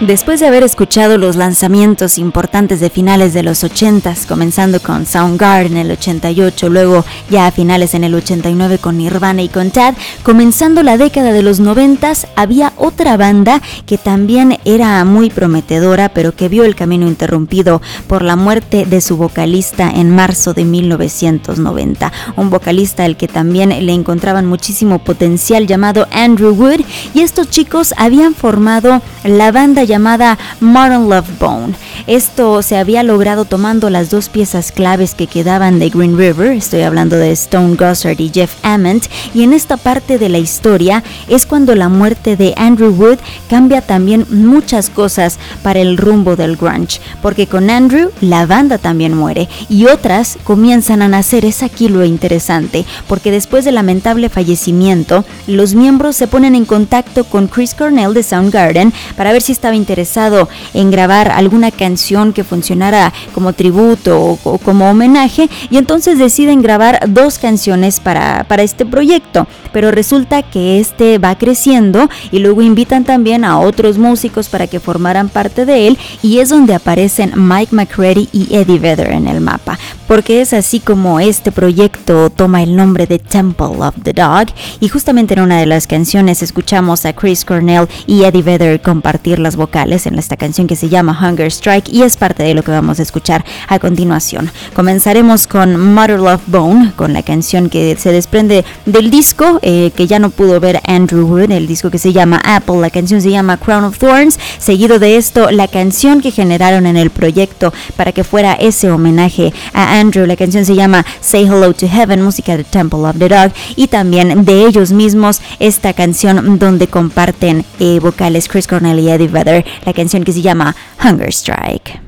Después de haber escuchado los lanzamientos importantes de finales de los 80s, comenzando con Soundgarden en el 88, luego ya a finales en el 89 con Nirvana y con Tad, comenzando la década de los 90s, había otra banda que también era muy prometedora, pero que vio el camino interrumpido por la muerte de su vocalista en marzo de 1990. Un vocalista al que también le encontraban muchísimo potencial llamado Andrew Wood, y estos chicos habían formado la banda llamada Modern Love Bone. Esto se había logrado tomando las dos piezas claves que quedaban de Green River, estoy hablando de Stone Gossard y Jeff Ament, y en esta parte de la historia es cuando la muerte de Andrew Wood cambia también muchas cosas para el rumbo del grunge, porque con Andrew la banda también muere y otras comienzan a nacer, es aquí lo interesante, porque después del lamentable fallecimiento, los miembros se ponen en contacto con Chris Cornell de Soundgarden para ver si estaba interesado en grabar alguna canción que funcionara como tributo o, como homenaje y entonces deciden grabar dos canciones para, para este proyecto. Pero resulta que este va creciendo y luego invitan también a otros músicos para que formaran parte de él y es donde aparecen Mike McCready y Eddie Vedder en el mapa. Porque es así como este proyecto toma el nombre de Temple of the Dog y justamente en una de las canciones escuchamos a Chris Cornell y Eddie Vedder compartir las vocales en esta canción que se llama Hunger Strike y es parte de lo que vamos a escuchar a continuación. Comenzaremos con Mother Love Bone, con la canción que se desprende del disco eh, que ya no pudo ver Andrew Wood, el disco que se llama Apple, la canción se llama Crown of Thorns, seguido de esto la canción que generaron en el proyecto para que fuera ese homenaje a Andrew, la canción se llama Say Hello to Heaven, música de Temple of the Dog y también de ellos mismos esta canción donde comparten eh, vocales Chris Cornell y Eddie Vedder, la canción que se llama Hunger Strike. like.